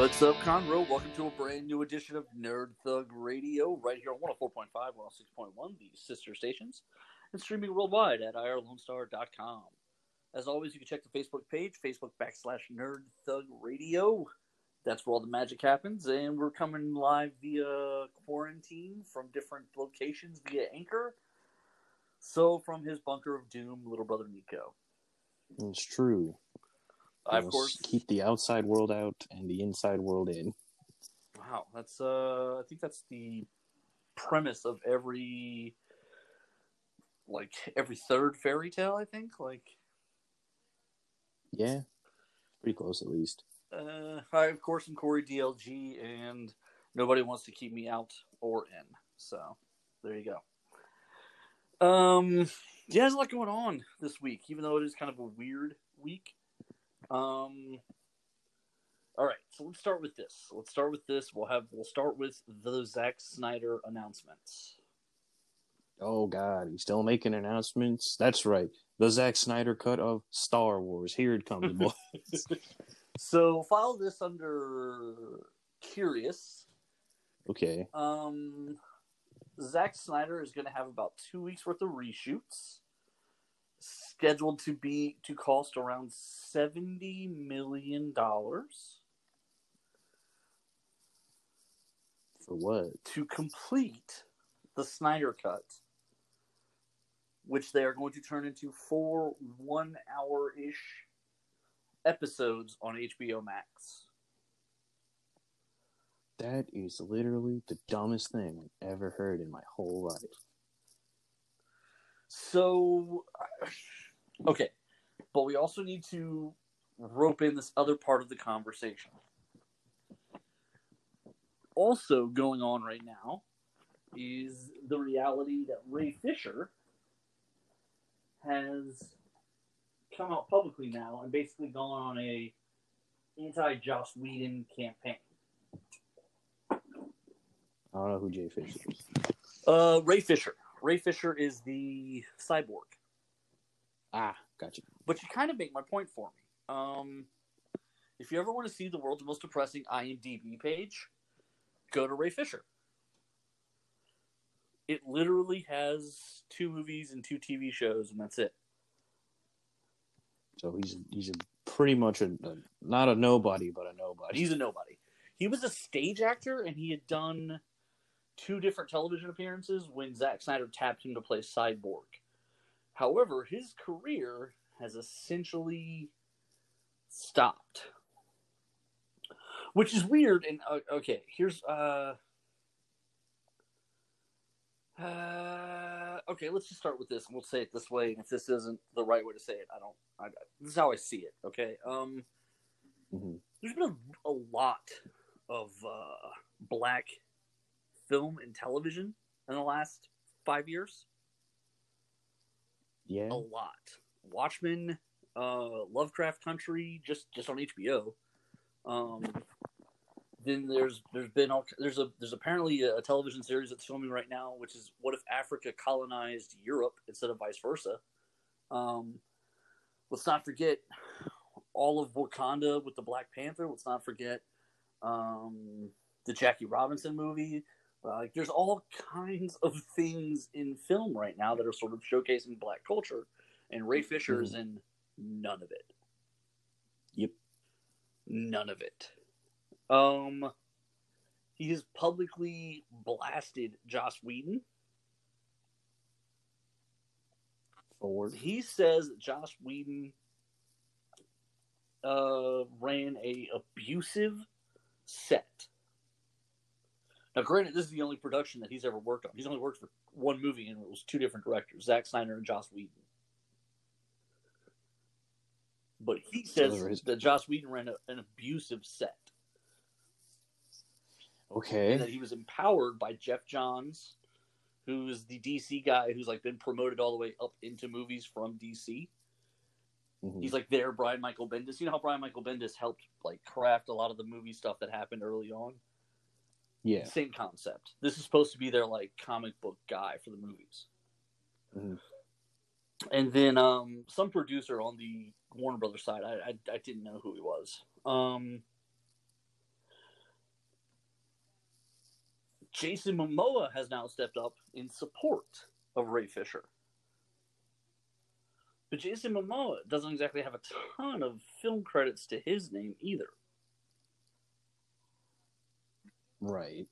What's up, Conroe? Welcome to a brand new edition of Nerd Thug Radio, right here on 104.5, 106.1, the sister stations, and streaming worldwide at irlonestar.com. As always, you can check the Facebook page, Facebook backslash Nerd Thug Radio. That's where all the magic happens, and we're coming live via quarantine from different locations via Anchor. So, from his bunker of doom, little brother Nico. It's true. I, of course, keep the outside world out and the inside world in. Wow, that's uh I think that's the premise of every like every third fairy tale, I think. Like Yeah, pretty close at least. uh I of course I'm Corey DLG and nobody wants to keep me out or in. So there you go. Um yeah, there's a lot going on this week, even though it is kind of a weird week. Um all right, so let's start with this. Let's start with this. We'll have we'll start with the Zack Snyder announcements. Oh God, he's still making announcements. That's right, the Zack Snyder cut of Star Wars. Here it comes, boys. So file this under curious. okay, Um, Zack Snyder is going to have about two weeks worth of reshoots, scheduled to be to cost around seventy million dollars for what? to complete the Snyder cut, which they are going to turn into four one-hour-ish episodes on HBO Max. That is literally the dumbest thing I've ever heard in my whole life. So, okay, but we also need to rope in this other part of the conversation. Also, going on right now is the reality that Ray Fisher has come out publicly now and basically gone on a anti Joss Whedon campaign. I don't know who Jay Fisher is. Uh, Ray Fisher. Ray Fisher is the cyborg. Ah, gotcha. but you kind of make my point for me. Um, if you ever want to see the world's most depressing IMDb page, go to Ray Fisher. It literally has two movies and two TV shows, and that's it. So he's he's a pretty much a, a not a nobody, but a nobody. He's a nobody. He was a stage actor, and he had done two different television appearances when Zack Snyder tapped him to play Cyborg. However, his career has essentially stopped, which is weird. And uh, okay, here's uh, uh, okay. Let's just start with this, and we'll say it this way. And if this isn't the right way to say it, I don't. I, this is how I see it. Okay. Um Mhm. there's been a, a lot of uh, black film and television in the last five years. Yeah, A lot. Watchmen, uh, Lovecraft Country, just just on HBO. Um, then there's there's been all, there's a there's apparently a television series that's filming right now, which is what if Africa colonized Europe instead of vice versa. Um, let's not forget all of Wakanda with the Black Panther. Let's not forget um, the Jackie Robinson movie. Uh, like, there's all kinds of things in film right now that are sort of showcasing black culture, and Ray Fisher is in none of it. Yep. None of it. Um, he has publicly blasted Joss Whedon. forward. He says Joss Whedon uh, ran a abusive set. Now, granted, this is the only production that he's ever worked on. He's only worked for one movie, and it was two different directors, Zack Snyder and Joss Whedon. But he says is- that Joss Whedon ran a, an abusive set, Okay. and that he was empowered by Geoff Johns, who's the DC guy who's like been promoted all the way up into movies from DC. Mhm. He's like there, Brian Michael Bendis. You know how Brian Michael Bendis helped like craft a lot of the movie stuff that happened early on. Yeah. Same concept. This is supposed to be their like comic book guy for the movies. Mm-hmm. And then um, some producer on the Warner Brothers side, I, I, I didn't know who he was. Um, Jason Momoa has now stepped up in support of Ray Fisher. But Jason Momoa doesn't exactly have a ton of film credits to his name either. Right.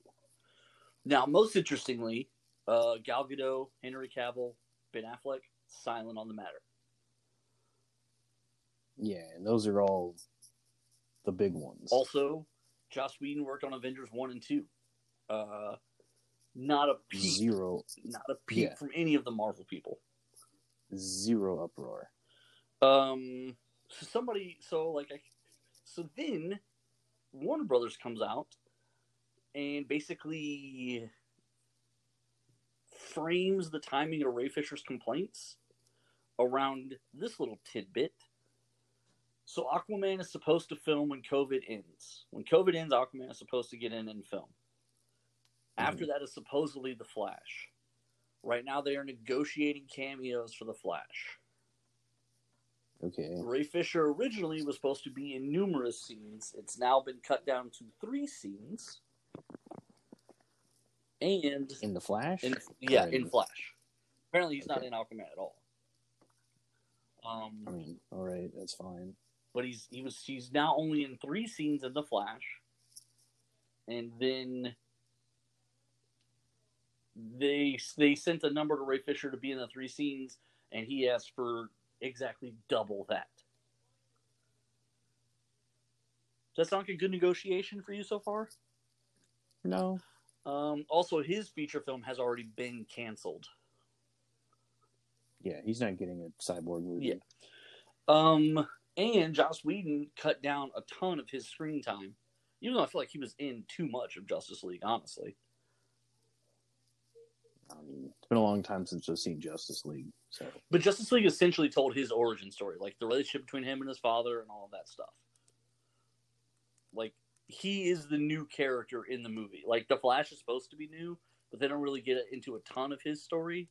Now, most interestingly, uh, Gal Gadot, Henry Cavill, Ben Affleck, silent on the matter. Yeah, and those are all the big ones. Also, Joss Whedon worked on Avengers one and two. Uh, not a peep, Zero, not a peep Yeah. from any of the Marvel people. zero uproar. Um, so somebody, so like, I, so then Warner Brothers comes out and basically frames the timing of Ray Fisher's complaints around this little tidbit. So Aquaman is supposed to film when COVID ends. When COVID ends, Aquaman is supposed to get in and film. Mm-hmm. After that is supposedly the Flash. Right now, they are negotiating cameos for the Flash. Okay. Ray Fisher originally was supposed to be in numerous scenes. It's now been cut down to three scenes. And In the Flash? in, yeah, in Flash. Apparently, he's not in Aquaman at all. Um, I mean, all right, that's fine. but he's he was he's now only in three scenes in the Flash, and then they they sent a number to Ray Fisher to be in the three scenes, and he asked for exactly double that. Does that sound like a good negotiation for you so far? No. Um, also, his feature film has already been canceled. Yeah, he's not getting a cyborg movie. Yeah. Um, and Joss Whedon cut down a ton of his screen time, even though I feel like he was in too much of Justice League, honestly. I mean, it's been a long time since I've seen Justice League, so But Justice League essentially told his origin story, like the relationship between him and his father and all of that stuff. Like he is the new character in the movie. Like the Flash is supposed to be new, but they don't really get into a ton of his story.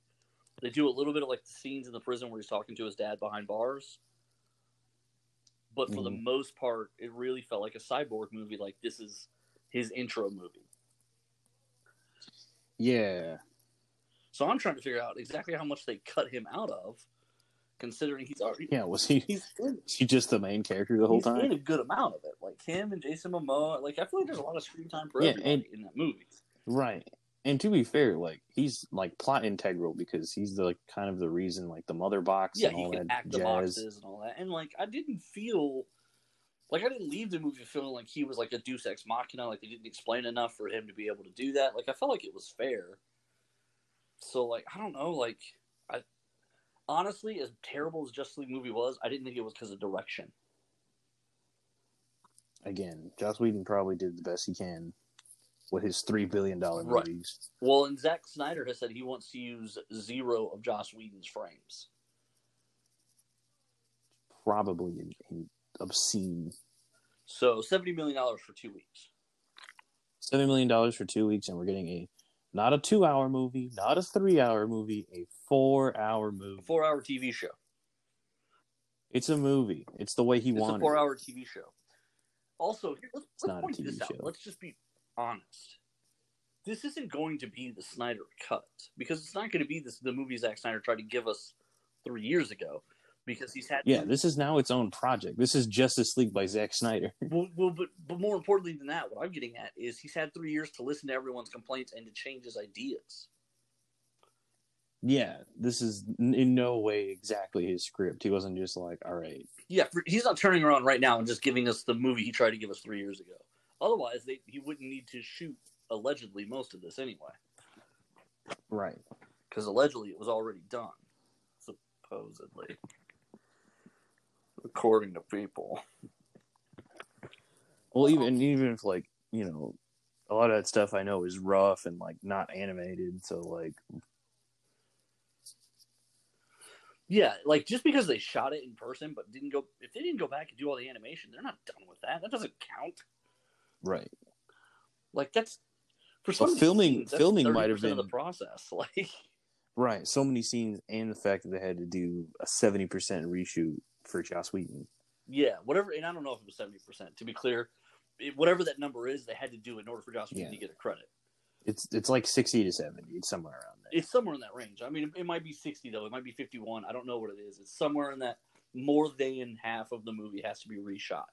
They do a little bit of like the scenes in the prison where he's talking to his dad behind bars. But for the Mhm. most part, it really felt like a cyborg movie. Like this is his intro movie. yeah. So I'm trying to figure out exactly how much they cut him out of, considering he's already Yeah, was he he's in he just the main character the whole he's time? in a good amount of it. Like him and Jason Momoa. Like I feel like there's a lot of screen time for Yeah, everybody and- in that movie. Right. And to be fair, like he's like plot integral because he's the like kind of the reason like the mother box Yeah, and he all can that act the jazz. boxes and all that. And like I didn't feel like I didn't leave the movie feeling like he was like a Deus Ex Machina. Like they didn't explain enough for him to be able to do that. Like I felt like it was fair. So like I don't know. Like honestly, as terrible as Justice League movie was, I didn't think it was because of direction. Again, Joss Whedon probably did the best he can with his three billion dollar Right. movies. Well, and Zack Snyder has said he wants to use zero of Joss Whedon's frames. Probably in, in obscene. So seventy million dollars for two weeks. Seven million dollars for two weeks, and we're getting a not a two hour movie, not a three hour movie, a four hour movie. four-hour TV show. It's a movie. It's the way he wanted it. It's a four-hour TV show. Also, here, let's, It's let's point TV this out. show. Let's just be honest. This isn't going to be the Snyder cut because it's not going to be this, the movie Zack Snyder tried to give us three years ago. Because he's had Yeah, this is now its own project. This is Justice League by Zack Snyder. well, well, but but more importantly than that, what I'm getting at is he's had three years to listen to everyone's complaints and to change his ideas. yeah, this is in no way exactly his script. He wasn't just like, all right, Yeah, he's not turning around right now and just giving us the movie he tried to give us three years ago. Otherwise, they, he wouldn't need to shoot allegedly most of this anyway, right. because allegedly it was already done, supposedly, according to people. Well, even even if like you know, a lot of that stuff I know is rough and like not animated. So like, Yeah, like just because they shot it in person but didn't go, if they didn't go back and do all the animation, they're not done with that. That doesn't count. right. Like that's for some Well, filming- scenes, filming might have 30% the process. Like, Right. So many scenes, and the fact that they had to do a seventy percent reshoot for Joss Whedon. Yeah, whatever. And I don't know if it was seventy percent. To be clear, it, whatever that number is, they had to do in order for Joss Whedon Yeah. to get a credit. It's it's like sixty to seventy. It's somewhere around there. It's somewhere in that range. I mean, it, it might be sixty though. It might be fifty-one. I don't know what it is. It's somewhere in that. More than half of the movie has to be reshot.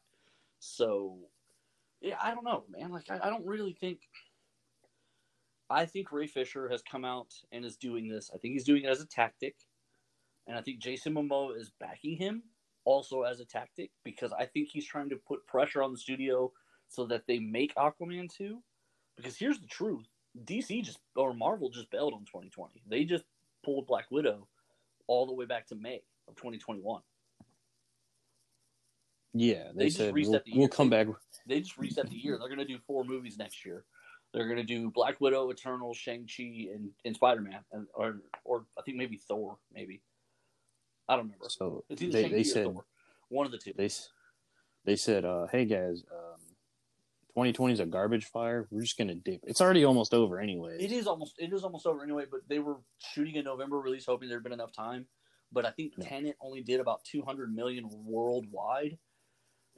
So, yeah, I don't know, man. Like, I, I don't really think. I think Ray Fisher has come out and is doing this. I think he's doing it as a tactic, and I think Jason Momoa is backing him also as a tactic because I think he's trying to put pressure on the studio so that they make Aquaman two. Because here's the truth: DC just or Marvel just bailed on 2020. They just pulled Black Widow all the way back to May of 2021. Yeah, they, They just said reset we'll, the we'll year. come back. They just reset the year. They're going to do four movies next year. They're going to do Black Widow, Eternal, Shang Chi, and, and Spider Man, and or or I think maybe Thor, maybe. I don't remember. So It's either they they said Thor. One of the two. they they said, uh, "Hey guys, um, 2020 is a garbage fire. We're just gonna dip. It's already almost over anyway. It is almost it is almost over anyway, but they were shooting a November release, hoping there'd been enough time. But I think No. Tenet only did about 200 million worldwide,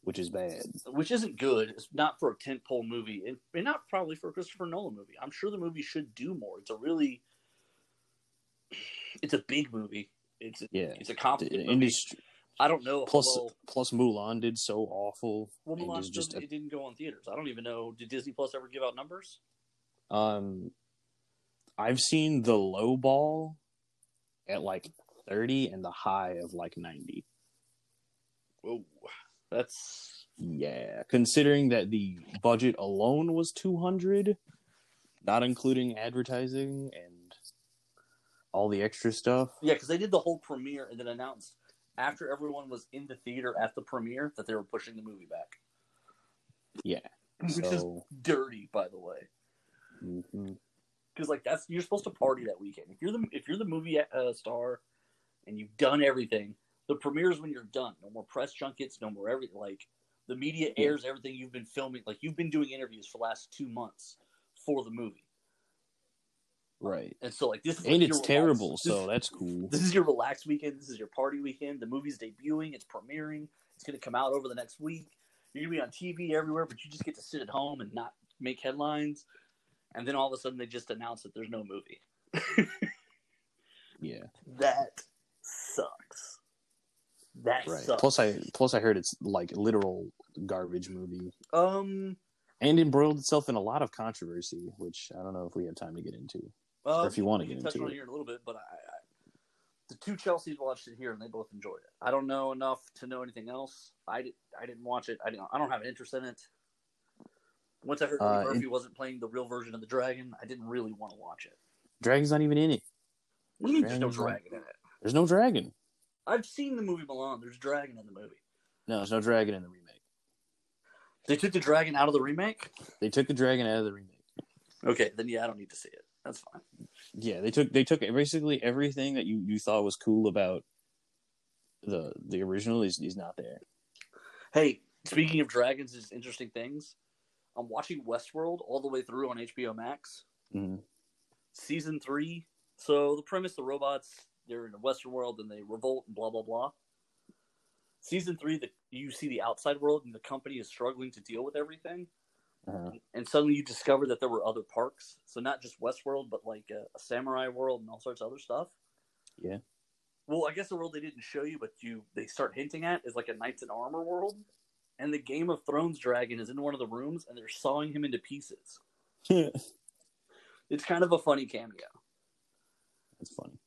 which is bad. which isn't good. It's not for a tentpole movie, and, and not probably for a Christopher Nolan movie. I'm sure the movie should do more. It's a really, it's a big movie. It's a, Yeah, it's a complicated industry I don't know. plus well, plus Mulan did so awful. well, Mulan just a- it didn't go on theaters. I don't even know. Did Disney Plus ever give out numbers? Um, I've seen the low ball at like 30 and the high of like 90. Whoa, that's Yeah, considering that the budget alone was 200, not including advertising and all the extra stuff. Yeah, because they did the whole premiere and then announced after everyone was in the theater at the premiere that they were pushing the movie back. Yeah. Which is dirty, by the way. Because like that's you're supposed to party that weekend. If you're the if you're the movie uh, star and you've done everything, the premiere is when you're done. No more press junkets. No more everything. Like the media airs everything you've been filming. Like you've been doing interviews for the last two months for the movie, right. and so like this is And like, it's relaxed- terrible, so that's cool. This is your relaxed weekend. This is your party weekend. The movie's debuting. It's premiering. It's going to come out over the next week. You're going to be on TV everywhere, but you just get to sit at home and not make headlines. And then all of a sudden, they just announce that there's no movie. Yeah. That sucks. That Right. sucks. Plus I plus I heard it's like literal garbage movie um, and embroiled itself in a lot of controversy, which I don't know if we have time to get into. Or if you we can get touch into on it. here in a little bit, but I, I, the two Chelseas watched it here and they both enjoyed it. I don't know enough to know anything else. I did. I didn't watch it. I didn't. I don't have an interest in it. Once I heard Uh, Murphy in- wasn't playing the real version of the dragon, I didn't really want to watch it. Dragon's not even in it. What do you mean there's no dragon in it? There's no dragon. I've seen the movie Milan. There's dragon in the movie. No, there's no dragon in the remake. They took the dragon out of the remake. They took the dragon out of the remake. Okay, then yeah, I don't need to see it. That's fine. Yeah, they took they took basically everything that you, you thought was cool about the the original is is not there. Hey, speaking of dragons, is interesting things. I'm watching Westworld all the way through on HBO Max. Mhm. season three. So the premise: the robots they're in a Western world and they revolt and blah blah blah. Season three, the, you see the outside world and the company is struggling to deal with everything, Uh-huh. and suddenly you discover that there were other parks. So not just Westworld, but like a, a samurai world and all sorts of other stuff. Yeah. Well, I guess the world they didn't show you, but you they start hinting at is like a knights in armor world, and the Game of Thrones dragon is in one of the rooms and they're sawing him into pieces. It's kind of a funny cameo. That's funny.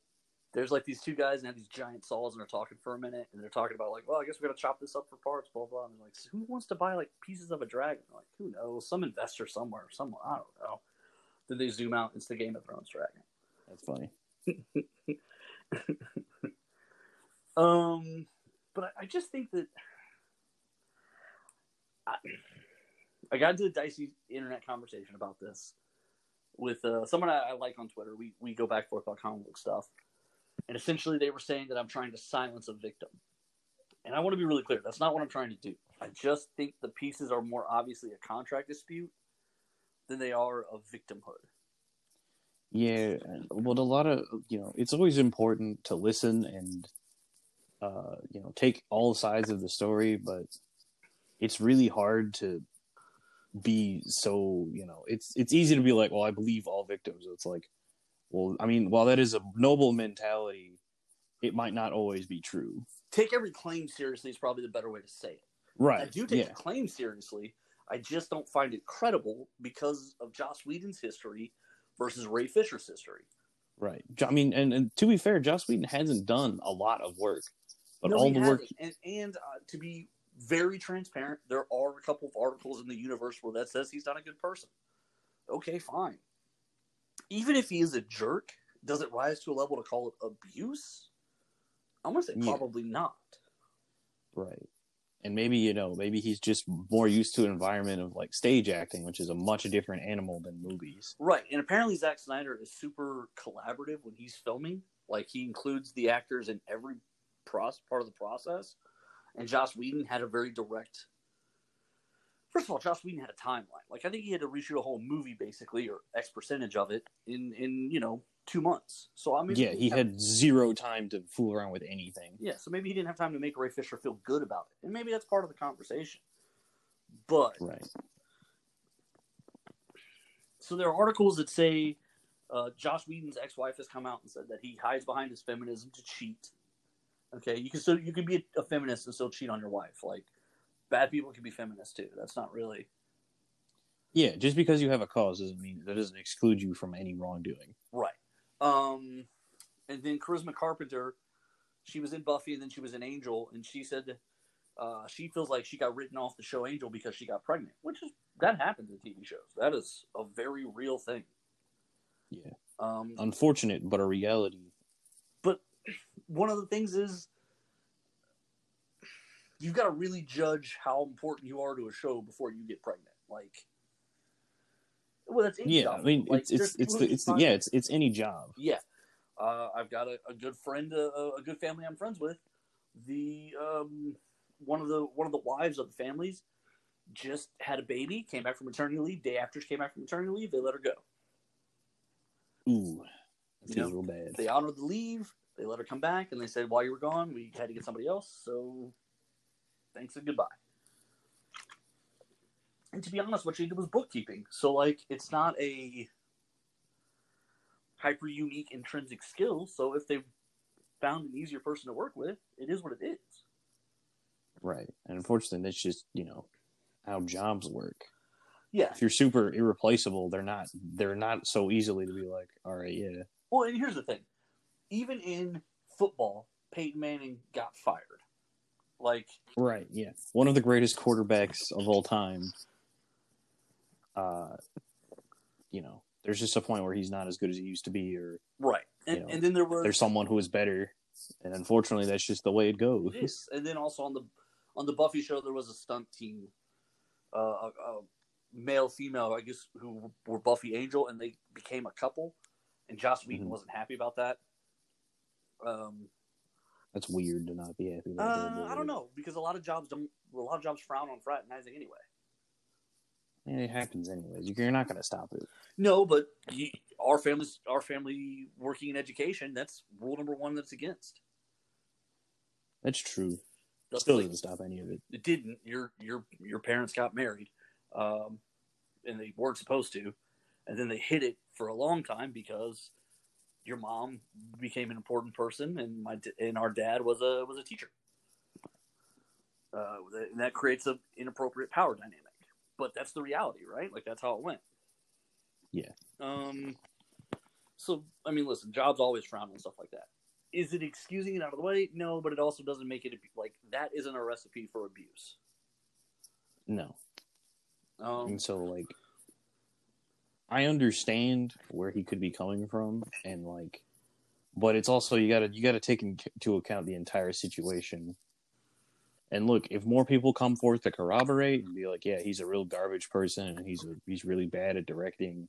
There's like these two guys and have these giant saws and they're talking for a minute and they're talking about like, well, I guess we're gonna chop this up for parts, blah blah. And they're like, who wants to buy like pieces of a dragon? They're like, who knows? Some investor somewhere, somewhere. I don't know. Then they zoom out. It's the Game of Thrones dragon. That's funny. Um, but I, I just think that I, I got into a dicey internet conversation about this with uh, someone I, I like on Twitter. We we go back and forth about comic book stuff, and essentially they were saying that I'm trying to silence a victim. And I want to be really clear. That's not what I'm trying to do. I just think the pieces are more obviously a contract dispute than they are of victimhood. Yeah, well, a lot of you know, it's always important to listen and uh, you know take all sides of the story, but it's really hard to be so you know it's it's easy to be like well i believe all victims it's like well i mean while that is a noble mentality it might not always be true Take every claim seriously is probably the better way to say it. right I do take yeah the claim seriously. I just don't find it credible because of Joss Whedon's history versus Ray Fisher's history. right i mean and, and to be fair joss whedon hasn't done a lot of work but No, all he the work and and uh, to be very transparent, there are a couple of articles in the universe where that says he's not a good person. Okay, fine. Even if he is a jerk, does it rise to a level to call it abuse? I'm gonna say Yeah. probably not. right and maybe you know maybe he's just more used to an environment of like stage acting which is a much different animal than movies Right, and apparently Zack Snyder is super collaborative when he's filming. Like he includes the actors in every pros- part of the process. And Joss Whedon had a very direct. First of all, Joss Whedon had a timeline. Like I think he had to reshoot a whole movie basically, or X percentage of it in in you know two months. So I mean, yeah he had zero time to fool around with anything yeah. So maybe he didn't have time to make Ray Fisher feel good about it, and maybe that's part of the conversation. But right so there are articles that say uh, Joss Whedon's ex-wife has come out and said that he hides behind his feminism to cheat. Okay, you can still you can be a, a feminist and still cheat on your wife. Like bad people can be feminists too. That's not really Yeah, just because you have a cause doesn't mean that doesn't exclude you from any wrongdoing. right. Um, and then Charisma Carpenter, she was in Buffy and then she was in Angel, and she said uh, she feels like she got written off the show Angel because she got pregnant, which is that happens in TV shows. That is a very real thing. Yeah. Um, Unfortunate, but a reality. But one of the things is you've got to really judge how important you are to a show before you get pregnant. Like, well, that's any Yeah, job. I mean Like, it's it's it's the, it's the, yeah it's it's any job. yeah. Uh, I've got a, a good friend, uh, a, a good family I'm friends with. The um, one of the one of the wives of the families just had a baby, came back from maternity leave. Day after she came back from maternity leave, they let her go. Ooh, that feels real bad. They honored the leave. They let her come back, and they said, "While you were gone, we had to get somebody else. So, thanks and goodbye." And to be honest, what she did was bookkeeping. So, like, it's not a hyper unique intrinsic skill. So, if they found an easier person to work with, it is what it is. Right, and unfortunately, that's just you know how jobs work. Yeah. If you're super irreplaceable, they're not they're not so easily to be like, all right, yeah, Well, and here's the thing: even in football, Peyton Manning got fired. Like, right, yeah, one of the greatest quarterbacks of all time. Uh, you know, there's just a point where he's not as good as he used to be, or right, and, You know, and then there was there's someone who is better, and unfortunately, that's just the way it goes. Is. And then also on the on the Buffy show, there was a stunt team, uh, a, a male female, I guess, who were Buffy Angel, and they became a couple. And Joss Whedon Mhm. wasn't happy about that. Um, That's weird to not be happy. uh, I don't know because a lot of jobs don't. A lot of jobs frown on fraternizing anyway. Yeah, It happens anyways. You're not going to stop it. No, but you, our families, our family working in education, that's rule number one. That's against. That's true. That's Still like- doesn't stop any of it. it didn't. Your your your parents got married, um, and they weren't supposed to, and then they hid it for a long time because your mom became an important person, and my and our dad was a was a teacher. Uh, and that creates an inappropriate power dynamic, but that's the reality, right? Like that's how it went. Yeah. Um. So I mean, listen, jobs always frown on stuff like that. Is it excusing it out of the way? No, but it also doesn't make it like that isn't a recipe for abuse. No. Um, And so, like, I understand where he could be coming from, and like, but it's also you gotta you gotta take into account the entire situation. And look, if more people come forth to corroborate and be like, "Yeah, he's a real garbage person, and he's a, he's really bad at directing,"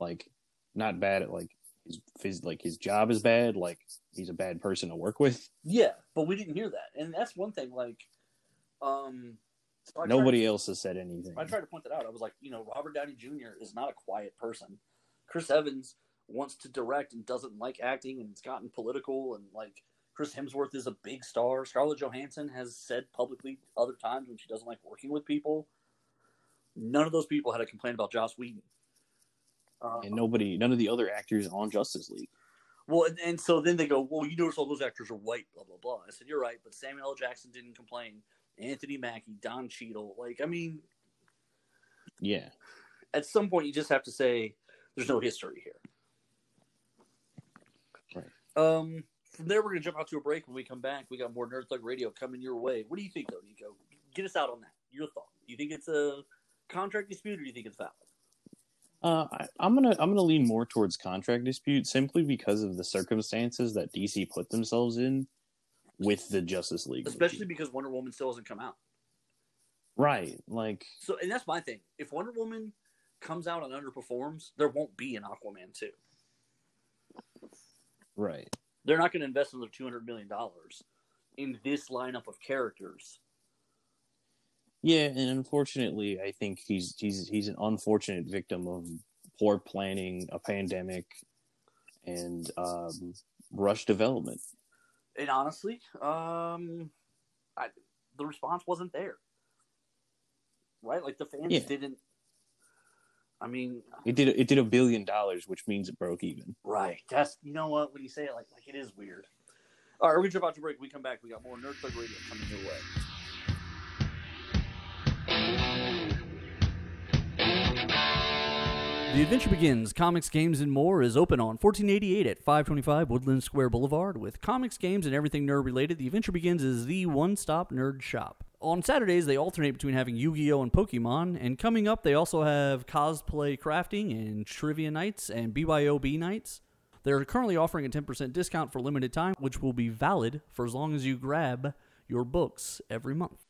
like, not bad at like his, his like his job is bad, like he's a bad person to work with. yeah, but we didn't hear that, and that's one thing. Like, um, so Nobody tried, else has said anything. I tried to point that out. I was like, you know, Robert Downey Jr. is not a quiet person. Chris Evans wants to direct and doesn't like acting, and it's gotten political. And like, Chris Hemsworth is a big star. Scarlett Johansson has said publicly other times when she doesn't like working with people. None of those people had a complaint about Joss Whedon. Uh, and nobody, none of the other actors on Justice League. well, and, and so then they go, "Well, you notice all those actors are white." Blah blah blah. I said, "You're right," but Samuel L. Jackson didn't complain. Anthony Mackie, Don Cheadle, like I mean, Yeah, at some point you just have to say there's no history here. Right. Um. From there, we're gonna jump out to a break. When we come back, we got more Nerd Thug Radio coming your way. What do you think, though, Nico? Get us out on that. Your thought. Do you think it's a contract dispute, or do you think it's valid? uh, I, I'm gonna I'm gonna lean more towards contract dispute simply because of the circumstances that DC put themselves in with the Justice League, movie. Especially because Wonder Woman still hasn't come out. right? Like, So, and that's my thing. If Wonder Woman comes out and underperforms, there won't be an Aquaman two. right? They're not going to invest another two hundred million dollars in this lineup of characters. Yeah, and unfortunately, I think he's he's he's an unfortunate victim of poor planning, a pandemic, and um, rush development. And honestly, um, I, the response wasn't there. Right, like the fans Yeah. didn't. I mean, It did it did a billion dollars, which means it broke even. right? That's you know what when you say it like like it is weird. All right, we're gonna jump out to break. We come back. We got more Nerd Thug Radio coming your way. The Adventure Begins Comics, Games, and More is open on 1488 at 525 Woodland Square Boulevard. With comics, games, and everything nerd related, The Adventure Begins is the one stop nerd shop. On Saturdays, they alternate between having Yu Gi Oh! and Pokemon, and coming up, they also have cosplay crafting and trivia nights and BYOB nights. They're currently offering a 10% discount for limited time, which will be valid for as long as you grab your books every month.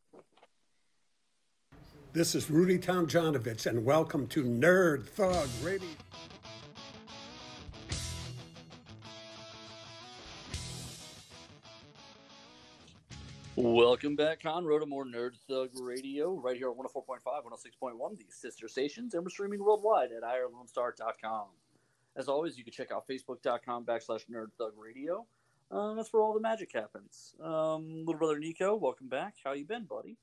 This is Rudy Tomjanovich, and welcome to Nerd Thug Radio. Welcome back, Conroe, to more Nerd Thug Radio, right here on 104.5, 106.1, the sister stations, and we're streaming worldwide at IreLoneStar.com. As always, you can check out Facebook.com backslash Nerd Thug Radio. Uh, that's where all the magic happens. Um, little brother Nico, welcome back. How you been, buddy?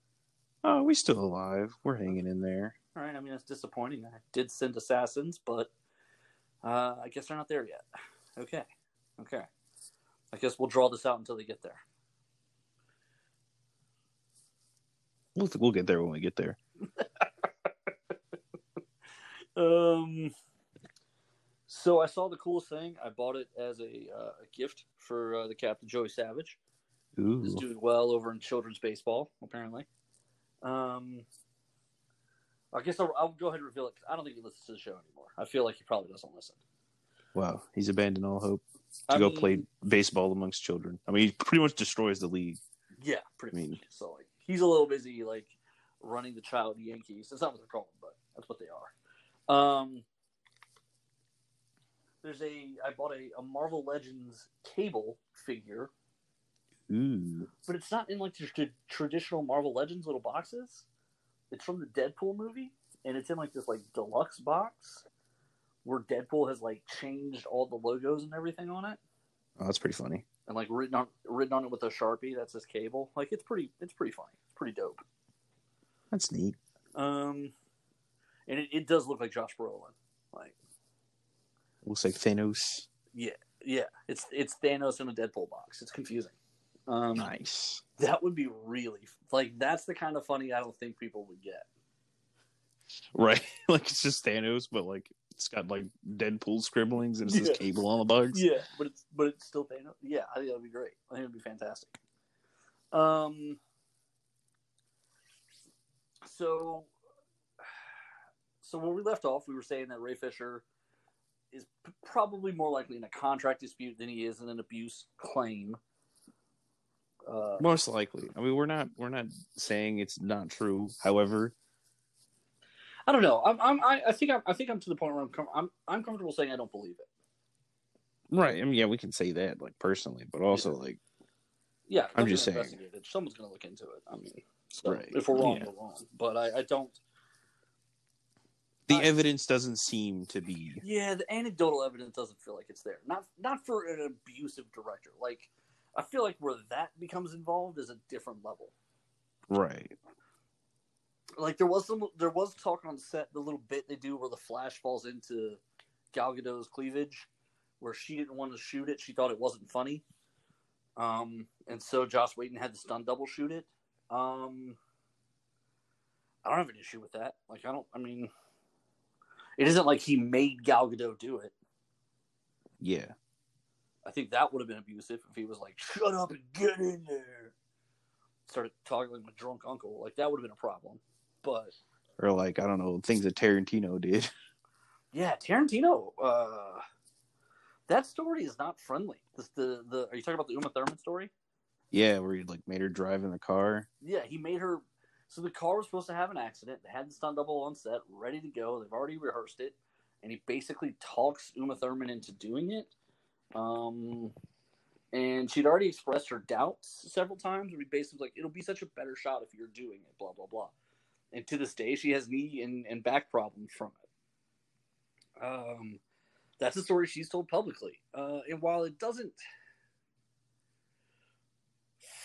Oh, we still alive. We're hanging in there. All right, I mean, it's disappointing. I did send assassins, but uh, I guess they're not there yet. Okay, okay. I guess we'll draw this out until they get there. We'll we'll get there when we get there. Um, so I saw the coolest thing. I bought it as a, uh, a gift for uh, the captain, Joey Savage. Ooh, Is doing well over in children's baseball, apparently. Um, I guess I'll, I'll go ahead and reveal it. 'cause I don't think he listens to the show anymore. I feel like he probably doesn't listen. wow! He's abandoned all hope to I go mean, play baseball amongst children. I mean, he pretty much destroys the league. Yeah, pretty I mean- much. So like, he's a little busy like running the child Yankees. That's not what they're called, but that's what they are. Um, there's a I bought a, a Marvel Legends Cable figure, Ooh, but it's not in like the tr- traditional Marvel Legends little boxes. It's from the Deadpool movie, and it's in like this like deluxe box where Deadpool has like changed all the logos and everything on it, oh, that's pretty funny. and like written on written on it with a sharpie. That's his Cable. Like it's pretty it's pretty funny. It's pretty dope. That's neat. Um, and it, it does look like Josh Brolin. Like, Looks like Thanos. yeah, yeah, it's it's Thanos in a Deadpool box. It's confusing. Um, Nice. that would be really like that's the kind of funny I don't think people would get. right? like it's just Thanos, but like it's got like Deadpool scribblings and it's Yeah. just cable on the bugs. Yeah, but it's but it's still Thanos. Yeah, I think that'd be great. I think it'd be fantastic. Um. So, so when we left off, we were saying that Ray Fisher is p- probably more likely in a contract dispute than he is in an abuse claim. Uh, Most likely. I mean, we're not we're not saying it's not true. However, I don't know. I'm, I'm I, I think I'm, I think I'm to the point where I'm com- I'm I'm comfortable saying I don't believe it. right? I mean, yeah, we can say that like personally, but also like Yeah, I'm just saying. investigate it. Someone's going to look into it. I mean, so Right, if we're wrong, yeah. we're wrong. But I, I don't. the I- evidence doesn't seem to be Yeah, the anecdotal evidence doesn't feel like it's there. Not not for an abusive director. Like I feel like where that becomes involved is a different level. right. Like there was some there was talk on set the little bit they do where the flash falls into Gal Gadot's cleavage, where she didn't want to shoot it. She thought it wasn't funny. Um, and so Joss Whedon had the stunt double shoot it. Um, I don't have an issue with that. Like I don't. I mean, it isn't like he made Gal Gadot do it. Yeah. I think that would have been abusive if he was like, "Shut up and get in there." Started talking like my drunk uncle. Like that would have been a problem. But Or like I don't know things that Tarantino did. yeah, Tarantino. Uh, that story is not friendly. This, the the are you talking about the Uma Thurman story? yeah, where he like made her drive in the car. Yeah, he made her. So the car was supposed to have an accident. They had the stunt double on set, ready to go. They've already rehearsed it, and he basically talks Uma Thurman into doing it. Um, and she'd already expressed her doubts several times. He basically was like, "It'll be such a better shot if you're doing it." Blah blah blah. And to this day, she has knee and, and back problems from it. Um, that's a story she's told publicly. Uh, and while it doesn't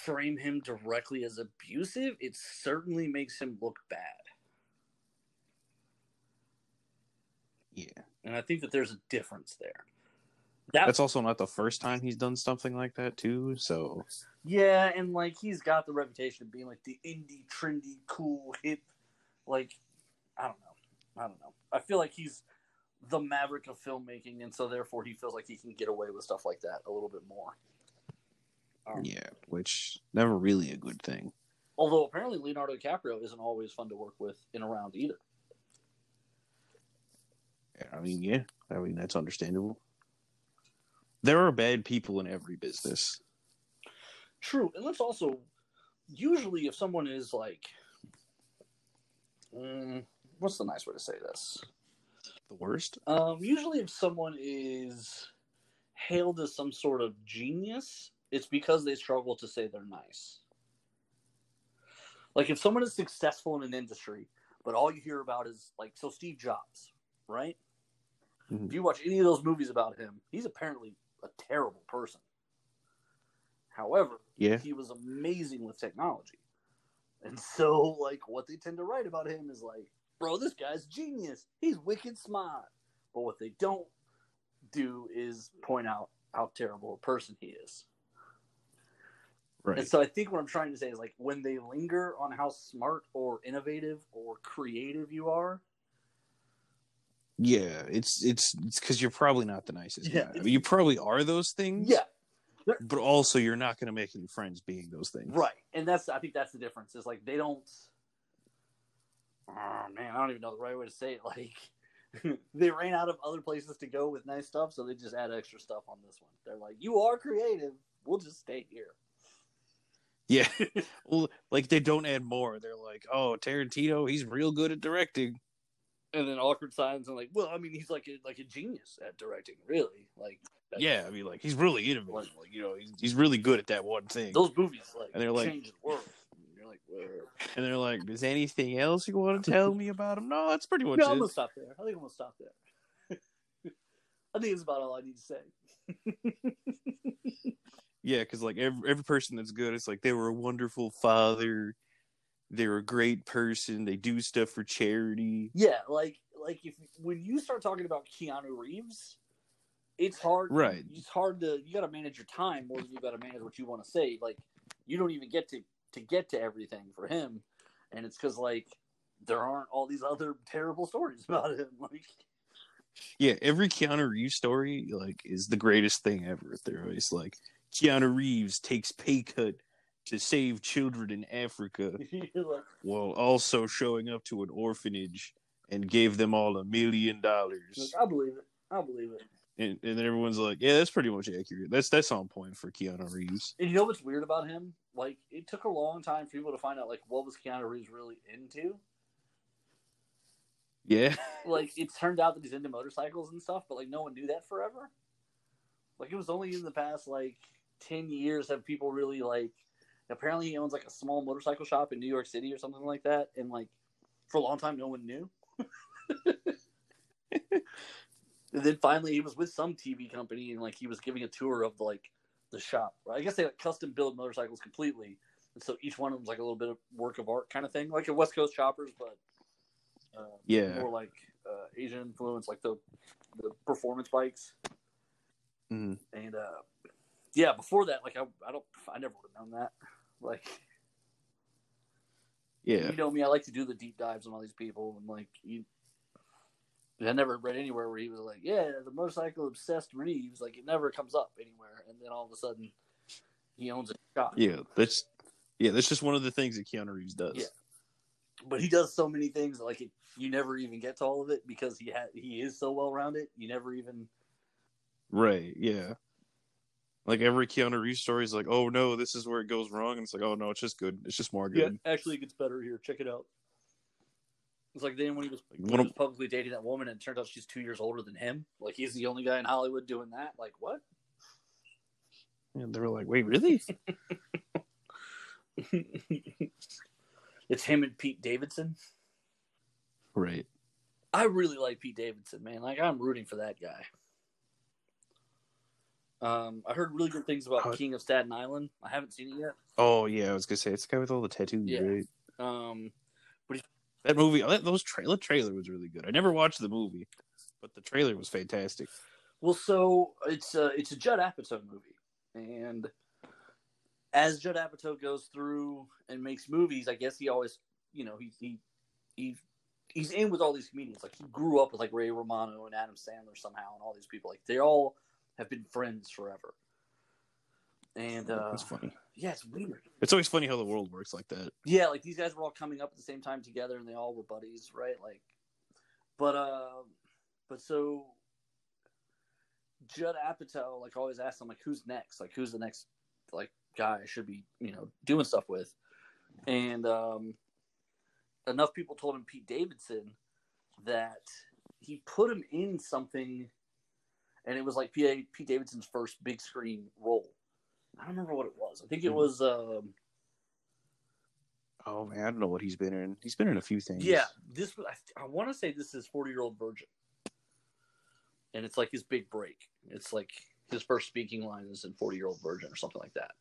frame him directly as abusive, it certainly makes him look bad. Yeah. And I think that there's a difference there. That, That's also not the first time he's done something like that too. So yeah, and like he's got the reputation of being like the indie, trendy, cool, hip. Like, I don't know. I don't know. I feel like he's the maverick of filmmaking, and so therefore he feels like he can get away with stuff like that a little bit more. Um, yeah, which never really a good thing. Although apparently Leonardo DiCaprio isn't always fun to work with in around either. Yeah, I mean, yeah, I mean that's understandable. There are bad people in every business. True, and let's also usually if someone is like, mm, what's the nice way to say this? The worst. Um, usually if someone is hailed as some sort of genius, it's because they struggle to say they're nice. Like if someone is successful in an industry, but all you hear about is like so Steve Jobs, right? Mhm. If you watch any of those movies about him, he's apparently a terrible person. However, Yeah. he was amazing with technology. And so, like, what they tend to write about him is like, bro, this guy's genius. He's wicked smart. But what they don't do is point out how terrible a person he is. Right. And so I think what I'm trying to say is like when they linger on how smart or innovative or creative you are, yeah, it's it's it's because you're probably not the nicest Yeah, guy. I mean, you probably are those things. yeah, But also, you're not going to make any friends being those things. right. And that's I think that's the difference. Is like they don't. Oh man, I don't even know the right way to say it. Like they ran out of other places to go with nice stuff, so they just add extra stuff on this one. They're like, "You are creative. We'll just stay here." Yeah. well, like they don't add more. They're like, oh, Tarantino, he's real good at directing. And then awkward silence and like, well, I mean, he's like a, like a genius at directing, really. Like, Yeah, I mean, like he's really innovative. Like you know, he's, he's really good at that one thing. those movies like And they're like- change the world. And you're like, where? And they're like, "Is anything else you want to tell me about him?" No, that's pretty much No, I'm it. gonna stop there. I think I'm gonna stop there. I think it's about all I need to say. Yeah, because like every every person that's good, it's like they were a wonderful father. They're a great person. They do stuff for charity. Yeah, like like if when you start talking about Keanu Reeves, it's hard. Right. It's hard to you got to manage your time more than you got to manage what you want to say. Like you don't even get to to get to everything for him, and it's because like there aren't all these other terrible stories about him. Like, Yeah, every Keanu Reeves story like is the greatest thing ever. They're always like Keanu Reeves takes pay cut to save children in Africa while also showing up to an orphanage and gave them all a million dollars. I believe it. I believe it. And, and everyone's like, "Yeah, that's pretty much accurate. That's that's on point for Keanu Reeves." And you know what's weird about him? Like, it took a long time for people to find out like what was Keanu Reeves really into. Yeah, Like, it turned out that he's into motorcycles and stuff, but like no one knew that forever. Like, it was only in the past like ten years have people really like. Apparently, he owns like a small motorcycle shop in New York City or something like that, and like for a long time, no one knew. and then finally, he was with some TV company, and like he was giving a tour of like the shop. I guess they like custom build motorcycles completely, and so each one of them was like a little bit of work of art kind of thing, like a West Coast Choppers, but uh, Yeah. more like uh, Asian influence, like the the performance bikes. Mhm. And uh, yeah, before that, like I, I don't, I never would have known that. Like yeah, you know me, I like to do the deep dives on all these people, and like you. I never read anywhere where he was like, "Yeah, the motorcycle obsessed Reeves." Like it never comes up anywhere, and then all of a sudden, he owns a shop. yeah. That's yeah. That's just one of the things that Keanu Reeves does. Yeah. But he does so many things, like it, you never even get to all of it because he ha- he is so well rounded. You never even Right. Yeah. Like every Keanu Reeves story is like, oh no, this is where it goes wrong, and it's like, oh no, it's just good. It's just more good. Yeah, actually, it gets better here. Check it out. It's like then when he was, when he was publicly dating that woman, and it turns out she's two years older than him. Like he's the only guy in Hollywood doing that. Like what? And they were like, wait, really? it's him and Pete Davidson. right. I really like Pete Davidson, man. Like I'm rooting for that guy. Um, I heard really good things about Uh, King of Staten Island. I haven't seen it yet. Oh yeah, I was gonna say it's the guy with all the tattoos, Yeah. right? Um, That movie, that those tra- the trailer was really good. I never watched the movie, but the trailer was fantastic. Well, so it's a it's a Judd Apatow movie, and as Judd Apatow goes through and makes movies, I guess he always, you know, he he he he's in with all these comedians. Like he grew up with like Ray Romano and Adam Sandler somehow, and all these people. Like they all have been friends forever. And uh, That's funny. yeah, it's weird. It's always funny how the world works like that. Yeah, like these guys were all coming up at the same time together, and they all were buddies, right? Like, but uh, but so Judd Apatow like always asked him like, who's next? Like, who's the next like guy I should be you know doing stuff with? And um, enough people told him Pete Davidson that he put him in something, and it was like Pete, Pete Davidson's first big screen role. I don't remember what it was. I think it Mhm. was. Um, Oh man, I don't know what he's been in. He's been in a few things. Yeah, this was. I, I want to say this is Forty Year Old Virgin, and it's like his big break. It's like his first speaking line is in Forty Year Old Virgin or something like that,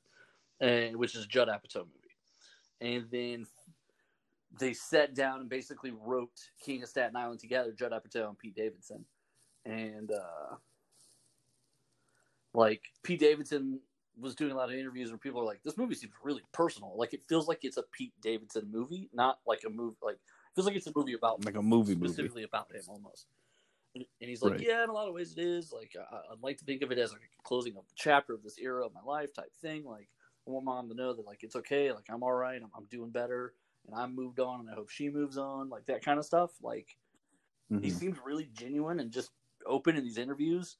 and which is a Judd Apatow movie. And then they sat down and basically wrote King of Staten Island together, Judd Apatow and Pete Davidson, and uh, like Pete Davidson was doing a lot of interviews where people are like, "This movie seems really personal. Like it feels like it's a Pete Davidson movie, not like a movie. Like it feels like it's a movie about like a movie movie. specifically about him almost." And he's like, Right. "Yeah, in a lot of ways it is. Like I, I'd like to think of it as like a closing of the chapter of this era of my life type thing. Like I want mom to know that like it's okay. Like I'm all right. I'm, I'm doing better, and I'm moved on, and I hope she moves on. Like that kind of stuff. Like." He Mhm. seems really genuine and just open in these interviews.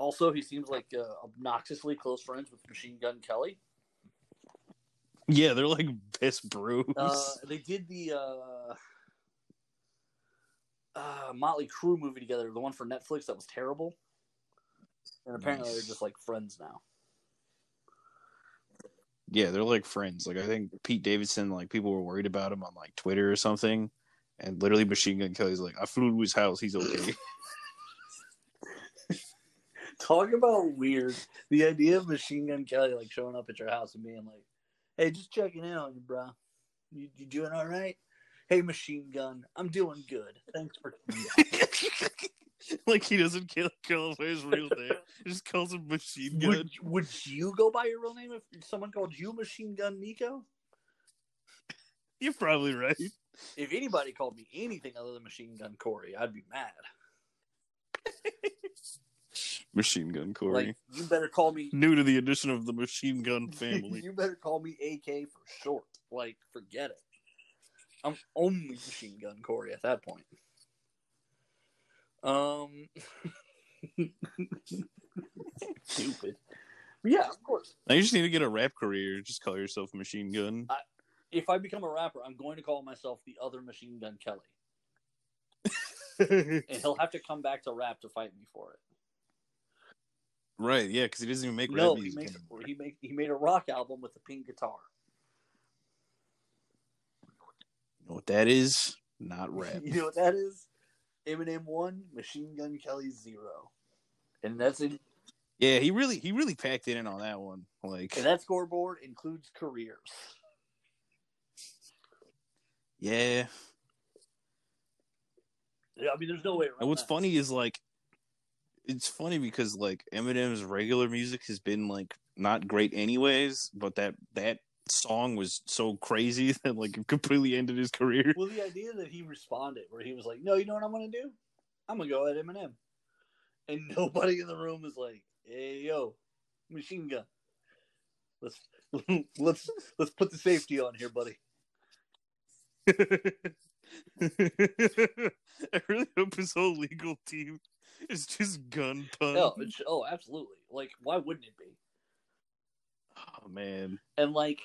Also, he seems like uh, obnoxiously close friends with Machine Gun Kelly. Yeah, they're like best bros. Uh, they did the uh, uh, Motley Crue movie together, the one for Netflix that was terrible. And apparently, Nice. they're just like friends now. yeah, they're like friends. Like I think Pete Davidson, like people were worried about him on like Twitter or something, and literally Machine Gun Kelly's like, I flew to his house. He's okay. Talk about weird. The idea of Machine Gun Kelly like showing up at your house and being like, "Hey, just checking in on you, bro. You, you doing all right? Hey, Machine Gun, I'm doing good. Thanks for coming like he doesn't kill kill by his real name. He just calls him Machine Gun. Would, would you go by your real name if someone called you Machine Gun Nico? You're probably right. if anybody called me anything other than Machine Gun Corey, I'd be mad. Machine Gun Corey. Like you better call me. New to the addition of the Machine Gun family. you better call me AK for short. Like forget it. I'm only Machine Gun Corey at that point. Um, stupid. But yeah, of course. now you just need to get a rap career. Just call yourself Machine Gun. If I become a rapper, I'm going to call myself the other Machine Gun Kelly, and he'll have to come back to rap to fight me for it. Right, yeah, because he doesn't even make No, rap he makes anymore. he make he made a rock album with a pink guitar. You know what that is? Not rap. You know what that is? Eminem one, Machine Gun Kelly zero, and that's in yeah, he really he really packed it in on that one. Like, and that scoreboard includes careers. yeah. Yeah, I mean, there's no way around. And what's that. funny is like, it's funny because like Eminem's regular music has been like not great anyways, but that that song was so crazy that like it completely ended his career. Well, the idea that he responded, where he was like, "No, you know what I'm going to do? I'm going to go at Eminem," and nobody in the room was like, "Hey, yo, machine gun, let's let's let's put the safety on here, buddy." I really hope his whole legal team is just gun pun. No, it's, oh, absolutely. Like, why wouldn't it be? Oh man, And like,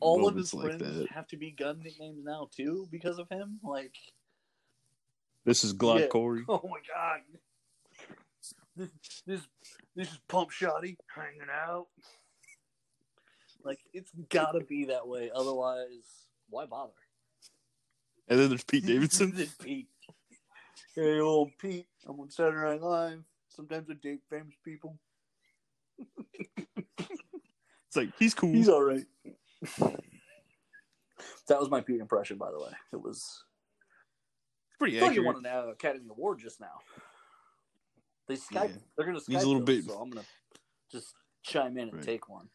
all of his Moments like friends have to be gun nicknames now too because of him. Like, this is Glock Yeah. Corey. oh my god, this this this is Pump Shotty hanging out. Like, it's gotta be that way. Otherwise, why bother? And then there's Pete Davidson. Then Pete. Hey, old Pete. I'm on Saturday Night Live. Sometimes I date famous people. It's like he's cool. He's all right. that was my Pete impression, by the way. It was. pretty I you won an uh, Academy Award just now. They Skype. Yeah. They're going to Skype Needs a little those, bit- so I'm going to just chime in and Right. take one.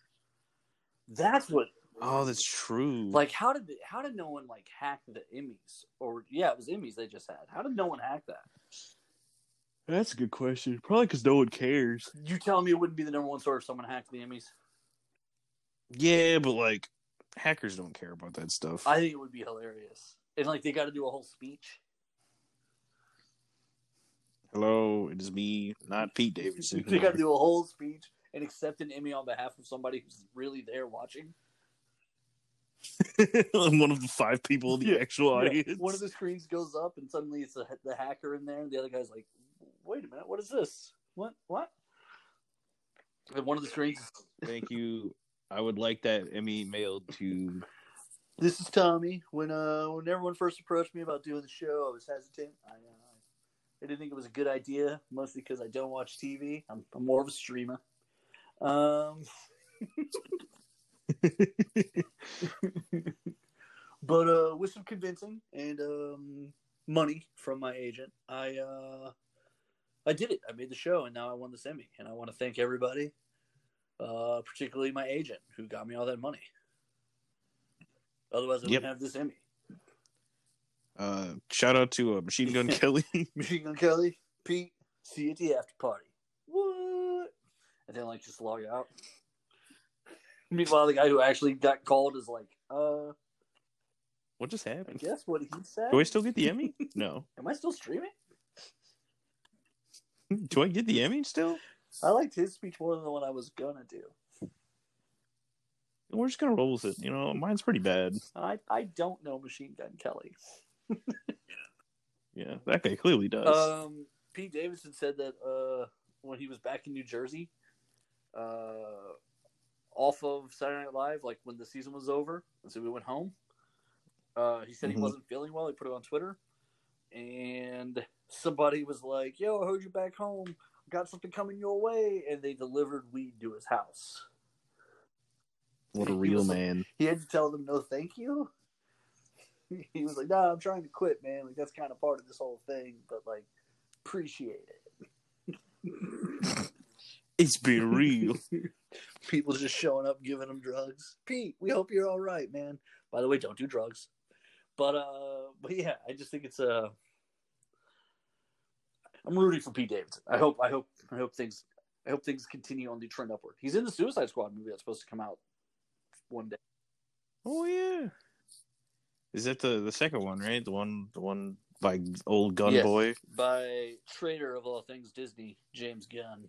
That's what. Oh, that's true. Like, how did they, how did no one like hack the Emmys? Or yeah, it was Emmys they just had. How did no one hack that? that's a good question. Probably because no one cares. You telling me it wouldn't be the number one story if someone hacked the Emmys? Yeah, but like hackers don't care about that stuff. I think it would be hilarious. And like they got to do a whole speech. Hello, it is me, not Pete Davidson. they got to do a whole speech and accept an Emmy on behalf of somebody who's really there watching. I'm one of the five people in the Yeah, actual Yeah, audience. One of the screens goes up and suddenly it's the, the hacker in there, and the other guy's like, "Wait a minute, what is this? What? What?" And one of the screens. Thank you. I would like that Emmy mailed to. This is Tommy. When uh when everyone first approached me about doing the show, I was hesitant. I uh, I didn't think it was a good idea, mostly because I don't watch TV. I'm, I'm more of a streamer. Um, but uh, with some convincing and um, money from my agent, I uh, I did it. I made the show, and now I won the Emmy. And I want to thank everybody, uh, particularly my agent, who got me all that money. Otherwise, I Yep. wouldn't have this Emmy. Uh, shout out to uh, Machine Gun Kelly. Machine Gun Kelly, Pete, see you at the after party. What? And then like just log out. Meanwhile, the guy who actually got called is like, uh, what just happened? guess what he said. Do I still get the Emmy? No. Am I still streaming? Do I get the Emmy still? I liked his speech more than the one I was gonna do. We're just gonna roll with it. You know, mine's pretty bad. I I don't know Machine Gun Kelly. Yeah, that guy clearly does. Um, Pete Davidson said that uh, when he was back in New Jersey, uh, off of Saturday Night Live, like when the season was over, and so we went home. Uh, he said Mhm. he wasn't feeling well. He put it on Twitter, and somebody was like, "Yo, I heard you back home. Got something coming your way," and they delivered weed to his house. what a he real like- man. He had to tell them no, thank you. He was like, "Nah, I'm trying to quit, man. Like that's kind of part of this whole thing, but like, appreciate it." It's been real. People just showing up, giving him drugs. Pete, we hope you're all right, man. By the way, don't do drugs. But uh, but yeah, I just think it's a. Uh, I'm rooting for Pete Davidson. I hope, I hope, I hope things, I hope things continue on the trend upward. He's in the Suicide Squad movie that's supposed to come out one day. Oh yeah. Is that the the second one, right? The one the one by old Gun Yes. Boy. By traitor of all things Disney, James Gunn.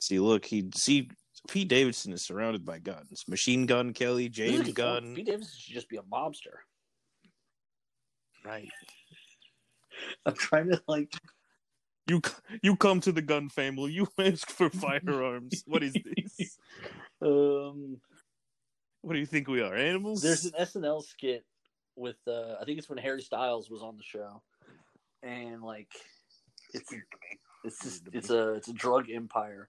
See, look, he see Pete Davidson is surrounded by guns. Machine Gun Kelly, This is a James good point. Pete Davidson should just be a mobster. Right. I'm trying to like. You you come to the gun family. You ask for firearms. what is this? Um, What do you think we are? Animals? there's an SNL skit with uh, I think it's when Harry Styles was on the show, and like it's it's just it's a it's a drug empire,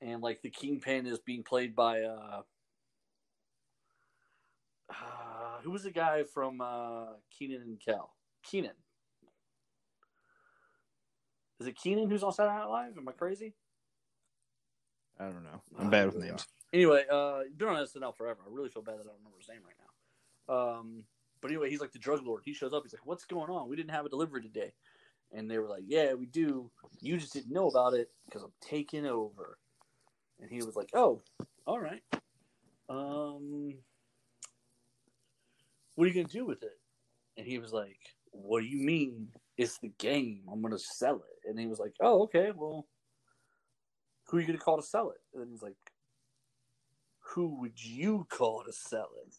and like the kingpin is being played by uh, uh who was the guy from uh Kenan and Kel? Kenan. Is it Kenan who's on Saturday Night Live? Am I crazy? I don't know. I'm bad with names. Anyway, uh, been on SNL forever. I really feel bad that I don't remember his name right now. Um, but anyway, he's like the drug lord. He shows up. He's like, "What's going on? We didn't have a delivery today." And they were like, "Yeah, we do. You just didn't know about it because I'm taking over." And he was like, "Oh, all right. Um, what are you gonna do with it?" And he was like, "What do you mean? It's the game. I'm gonna sell it." And he was like, "Oh, okay. Well, who are you gonna call to sell it?" And he's like, who would you call to sell it?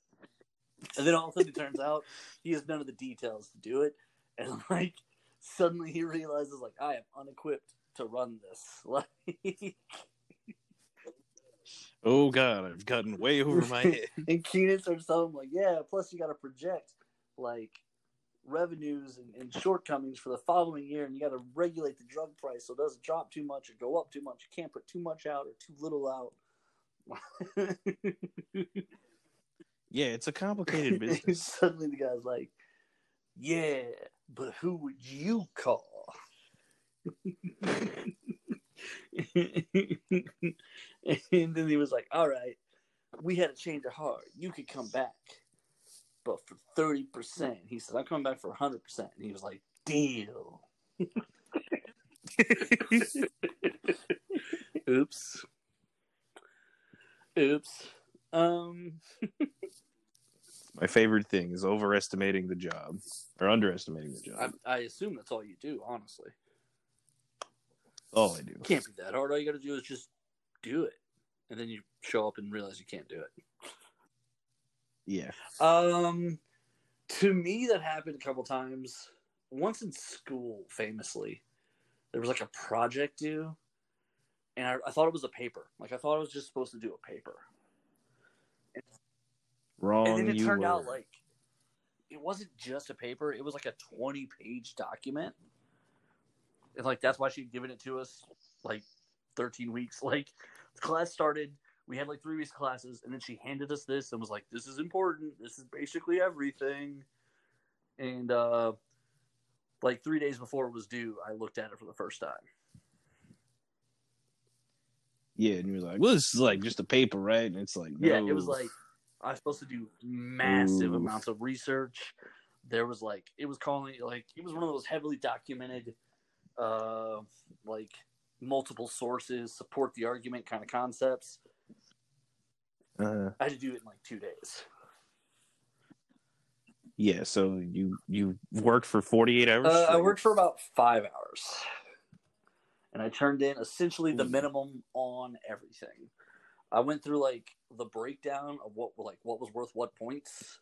And then all of a sudden it turns out he has none of the details to do it. And like suddenly he realizes like I am unequipped to run this. Like Oh God, I've gotten way over my head. and Kenan starts telling him like, yeah, plus you gotta project like revenues and, and shortcomings for the following year and you gotta regulate the drug price so it doesn't drop too much or go up too much. You can't put too much out or too little out. Yeah, it's a complicated business. Suddenly the guy's like, "Yeah, but who would you call?" and then he was like, "All right, we had a change of heart. You could come back, but for thirty percent." He said, "I'm coming back for hundred percent." And he was like, "Deal." Oops. Oops. Um. my favorite thing is overestimating the job or underestimating the job. I, I assume that's all you do, honestly. All I do. Can't be that hard. All you got to do is just do it, and then you show up and realize you can't do it. Yeah. Um, to me, that happened a couple times. Once in school, famously, there was like a project due, and I, I thought it was a paper. Like I thought I was just supposed to do a paper, Wrong. and then it turned were. out like it wasn't just a paper; it was like a twenty-page document. And like that's why she'd given it to us like thirteen weeks. Like the class started, we had like three weeks of classes, and then she handed us this and was like, "This is important. This is basically everything." And uh, like three days before it was due, I looked at it for the first time. Yeah, and you were like, "Well, this is like just a paper, right?" And it's like, Yeah, it was like I was supposed to do massive Oof. amounts of research. There was like it was calling like it was one of those heavily documented, uh, like multiple sources support the argument kind of concepts. Uh, I had to do it in like two days. yeah. So you you worked for forty eight hours. Uh, I worked for about five hours, and I turned in essentially the minimum on everything. I went through like the breakdown of what like what was worth what points.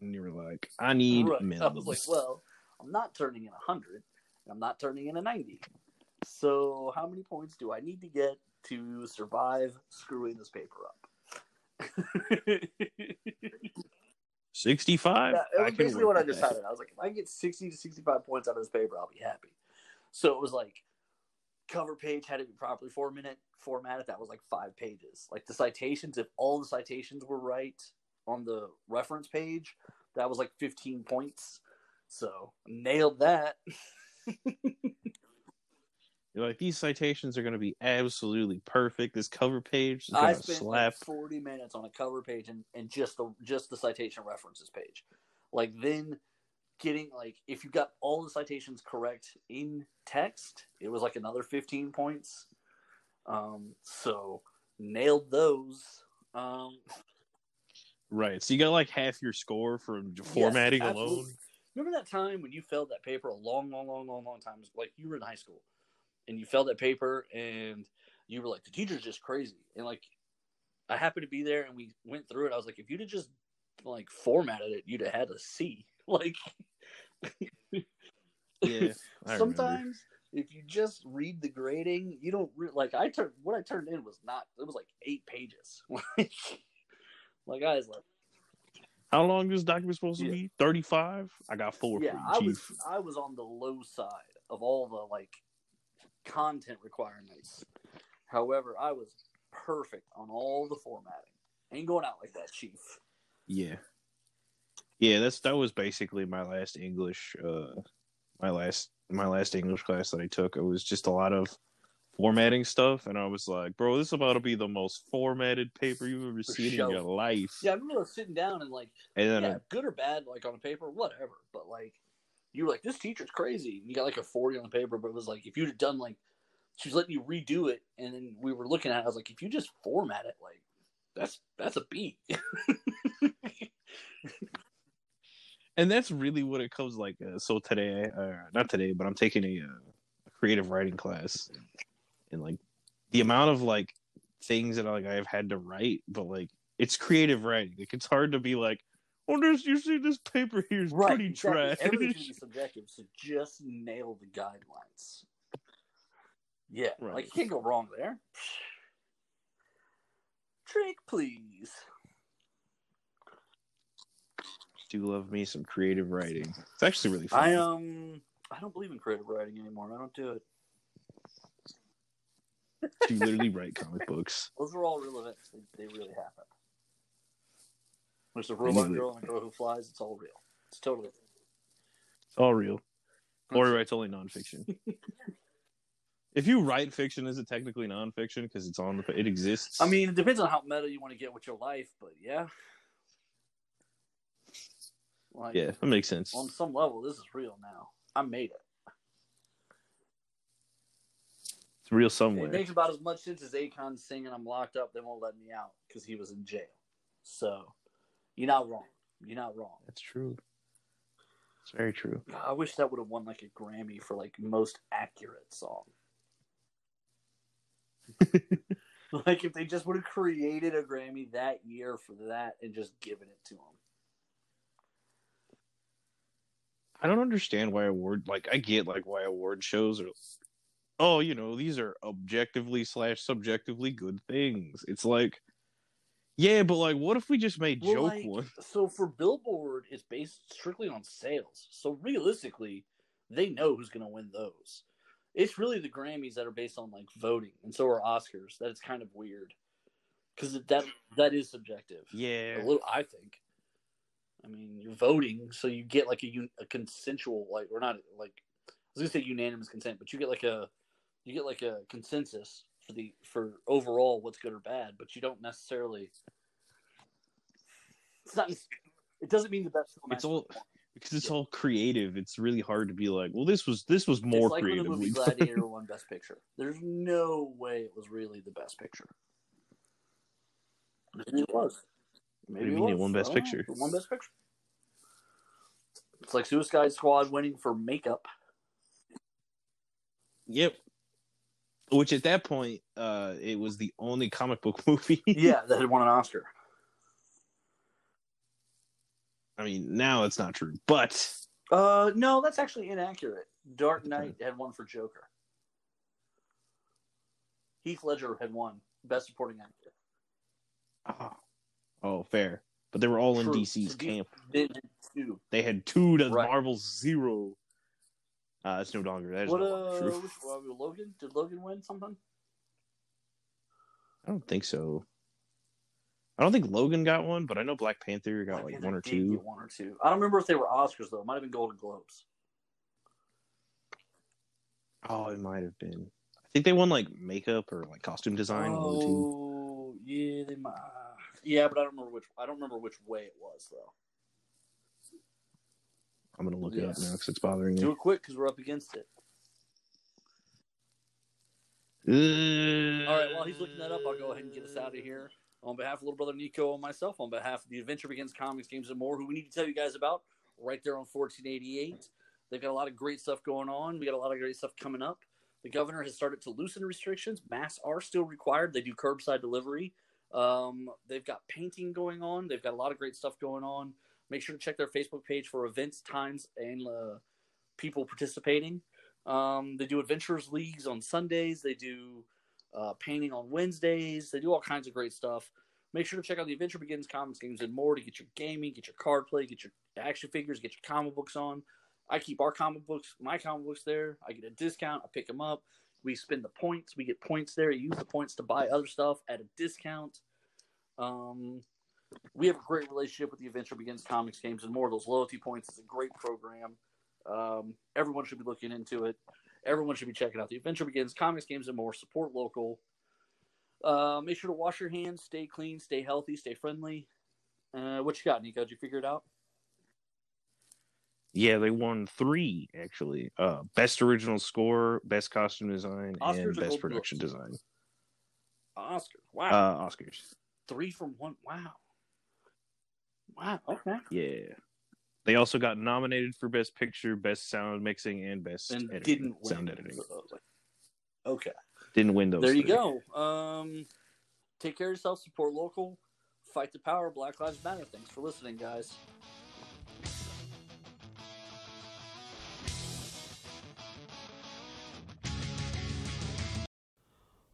and you were like, "I need Right. I was like, well, I'm not turning in 100, and I'm not turning in a 90. So, how many points do I need to get to survive screwing this paper up? sixty five. Yeah, it was basically what I decided. I was like, if I get 60 to 65 points out of this paper, I'll be happy. So, it was like, cover page had to be properly formatted. Formatted. That was like five pages. Like the citations, if all the citations were right on the reference page, that was like 15 points. So nailed that. You're like these citations are going to be absolutely perfect. This cover page is I going to spent slap. like forty minutes on a cover page and, and just the just the citation references page. Like then getting like if you got all the citations correct in text, it was like another fifteen points. Um, so nailed those. Um, Right. So you got like half your score from formatting Yes, alone. Remember that time when you failed that paper a long, long, long, long, long time? Like you were in high school, and you failed that paper, and you were like, "The teacher's just crazy." And like, I happened to be there, and we went through it. I was like, "If you'd have just like formatted it, you'd have had a C." Like, Yeah. Sometimes if you just read the grading, you don't re- like. I turned what I turned in was not. It was like eight pages. like, like I was like. How long is document supposed to Yeah. be? Thirty five. I got four yeah, for I you, was chief. I was on the low side of all the like content requirements. However, I was perfect on all the formatting. Ain't going out like that, Chief. Yeah. Yeah, that's that was basically my last English uh my last my last English class that I took. It was just a lot of formatting stuff and I was like, bro, this is about to be the most formatted paper you've ever For seen sure. in your life. Yeah, I remember sitting down and like, And then yeah, uh, good or bad, like on a paper, whatever. But like, you were like, this teacher's crazy. And you got like a forty on the paper, but it was like if you'd have done like, she was letting you redo it, and then we were looking at. it, I was like, if you just format it, like, that's that's a B. and that's really what it comes like. Uh, so today, uh, not today, but I'm taking a, uh, a creative writing class, and like the amount of like things that like I've had to write, but like it's creative writing. Like it's hard to be like, oh, this you see this paper here is pretty exactly. trash. Everything's gonna subjective, so just nail the guidelines. Yeah, Right. like you can't go wrong there. Trick, please. Do love me some creative writing. It's actually really fun. I um, I don't believe in creative writing anymore. I don't do it. You literally write comic books. Those are all real events. They, they really happen. There's a robot girl and a girl who flies. It's all real. It's totally. It's all real. Lori writes only nonfiction. if you write fiction, is it technically nonfiction because it's on the it exists? I mean, it depends on how meta you want to get with your life, but yeah. Like, yeah, that makes sense. on some level, this is real now. I made it. It's real It makes about as much sense as Akon singing "I'm locked up." They won't let me out because he was in jail. So, you're not wrong. You're not wrong. That's true. It's very true. I wish that would have won like a Grammy for like most accurate song. like if they just would have created a Grammy that year for that and just given it to him. I don't understand why award like I get like why award shows are oh, you know, these are objectively slash subjectively good things. It's like yeah, but like what if we just made Well, joke like, one? So for Billboard, it's based strictly on sales. So realistically, they know who's going to win those. It's really the Grammys that are based on like voting, and so are Oscars. That it's kind of weird because that that is subjective. Yeah. A little, I think. I mean, you're voting, so you get like a, a consensual, like, or not like I was gonna say unanimous consent, but you get like a you get like a consensus for the for overall what's good or bad, but you don't necessarily. It's not. It doesn't mean the best film. It's all- Because it's Yeah. all creative, it's really hard to be like, well, this was this was more it's like creative. when the movie Gladiator won Best Picture. There's no way it was really the best picture. Maybe it was. Maybe you mean it won Best don't know. Picture? It won Best Picture. It's like Suicide Squad winning for makeup. Yep. Which at that point, uh, it was the only comic book movie. Yeah, that had won an Oscar. I mean, now it's not true, but Uh, no, that's actually inaccurate. Dark Knight had won for Joker. Heath Ledger had won Best Supporting Actor. oh, oh, fair. But they were all in DC's So camp. Did two. They had two to Right. Marvel's zero. Uh, that's no longer that is What no longer uh, true. which, uh, Logan? Did Logan win something? I don't think so. I don't think Logan got one, but I know Black Panther got Black like Panther one or two. one or two. I don't remember if they were Oscars though. It might have been Golden Globes. Oh, it might have been. I think they won like makeup or like costume design. one of the two. Oh, yeah, they might. Yeah, but I don't remember which. I don't remember which way it was though. I'm gonna look it up now because it's bothering me. Do it quick because we're up against it. Uh, All right, while he's looking that up, I'll go ahead and get us out of here. On behalf of little brother Nico and myself, on behalf of the Adventure Begins Comics, Games, and More, who we need to tell you guys about right there on 1488. They've got a lot of great stuff going on. We got a lot of great stuff coming up. The governor has started to loosen restrictions. Masks are still required. They do curbside delivery. Um, they've got painting going on. They've got a lot of great stuff going on. Make sure to check their Facebook page for events, times, and uh, people participating. Um, they do adventurers leagues on Sundays. They do uh, painting on Wednesdays. They do all kinds of great stuff. Make sure to check out the Adventure Begins comics, games, and more to get your gaming, get your card play, get your action figures, get your comic books on. I keep our comic books, my comic books there. I get a discount. I pick them up. We spend the points. We get points there. Use the points to buy other stuff at a discount. Um, we have a great relationship with the Adventure Begins comics, games, and more. Those loyalty points is a great program. Um, everyone should be looking into it. Everyone should be checking out the Adventure Begins comics, games, and more. Support local. Uh, make sure to wash your hands, stay clean, stay healthy, stay friendly. Uh, what you got, Nico? Did you figure it out? Yeah, they won three actually. Uh, best original score, best costume design, Oscars and best production Globes? design. Oscar. Wow. Uh, Oscars. Three from one. Wow. Wow. Okay. Yeah. They also got nominated for best picture, best sound mixing, and best And editing, didn't win. sound editing. Okay. Didn't win those. there you three. go. Um, take care of yourself. Support local. Fight the power. Black Lives Matter. Thanks for listening, guys.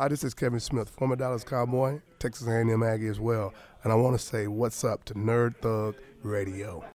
Hi, this is Kevin Smith, former Dallas Cowboy, Texas A&M Aggie as well, and I want to say what's up to Nerd Thug Radio.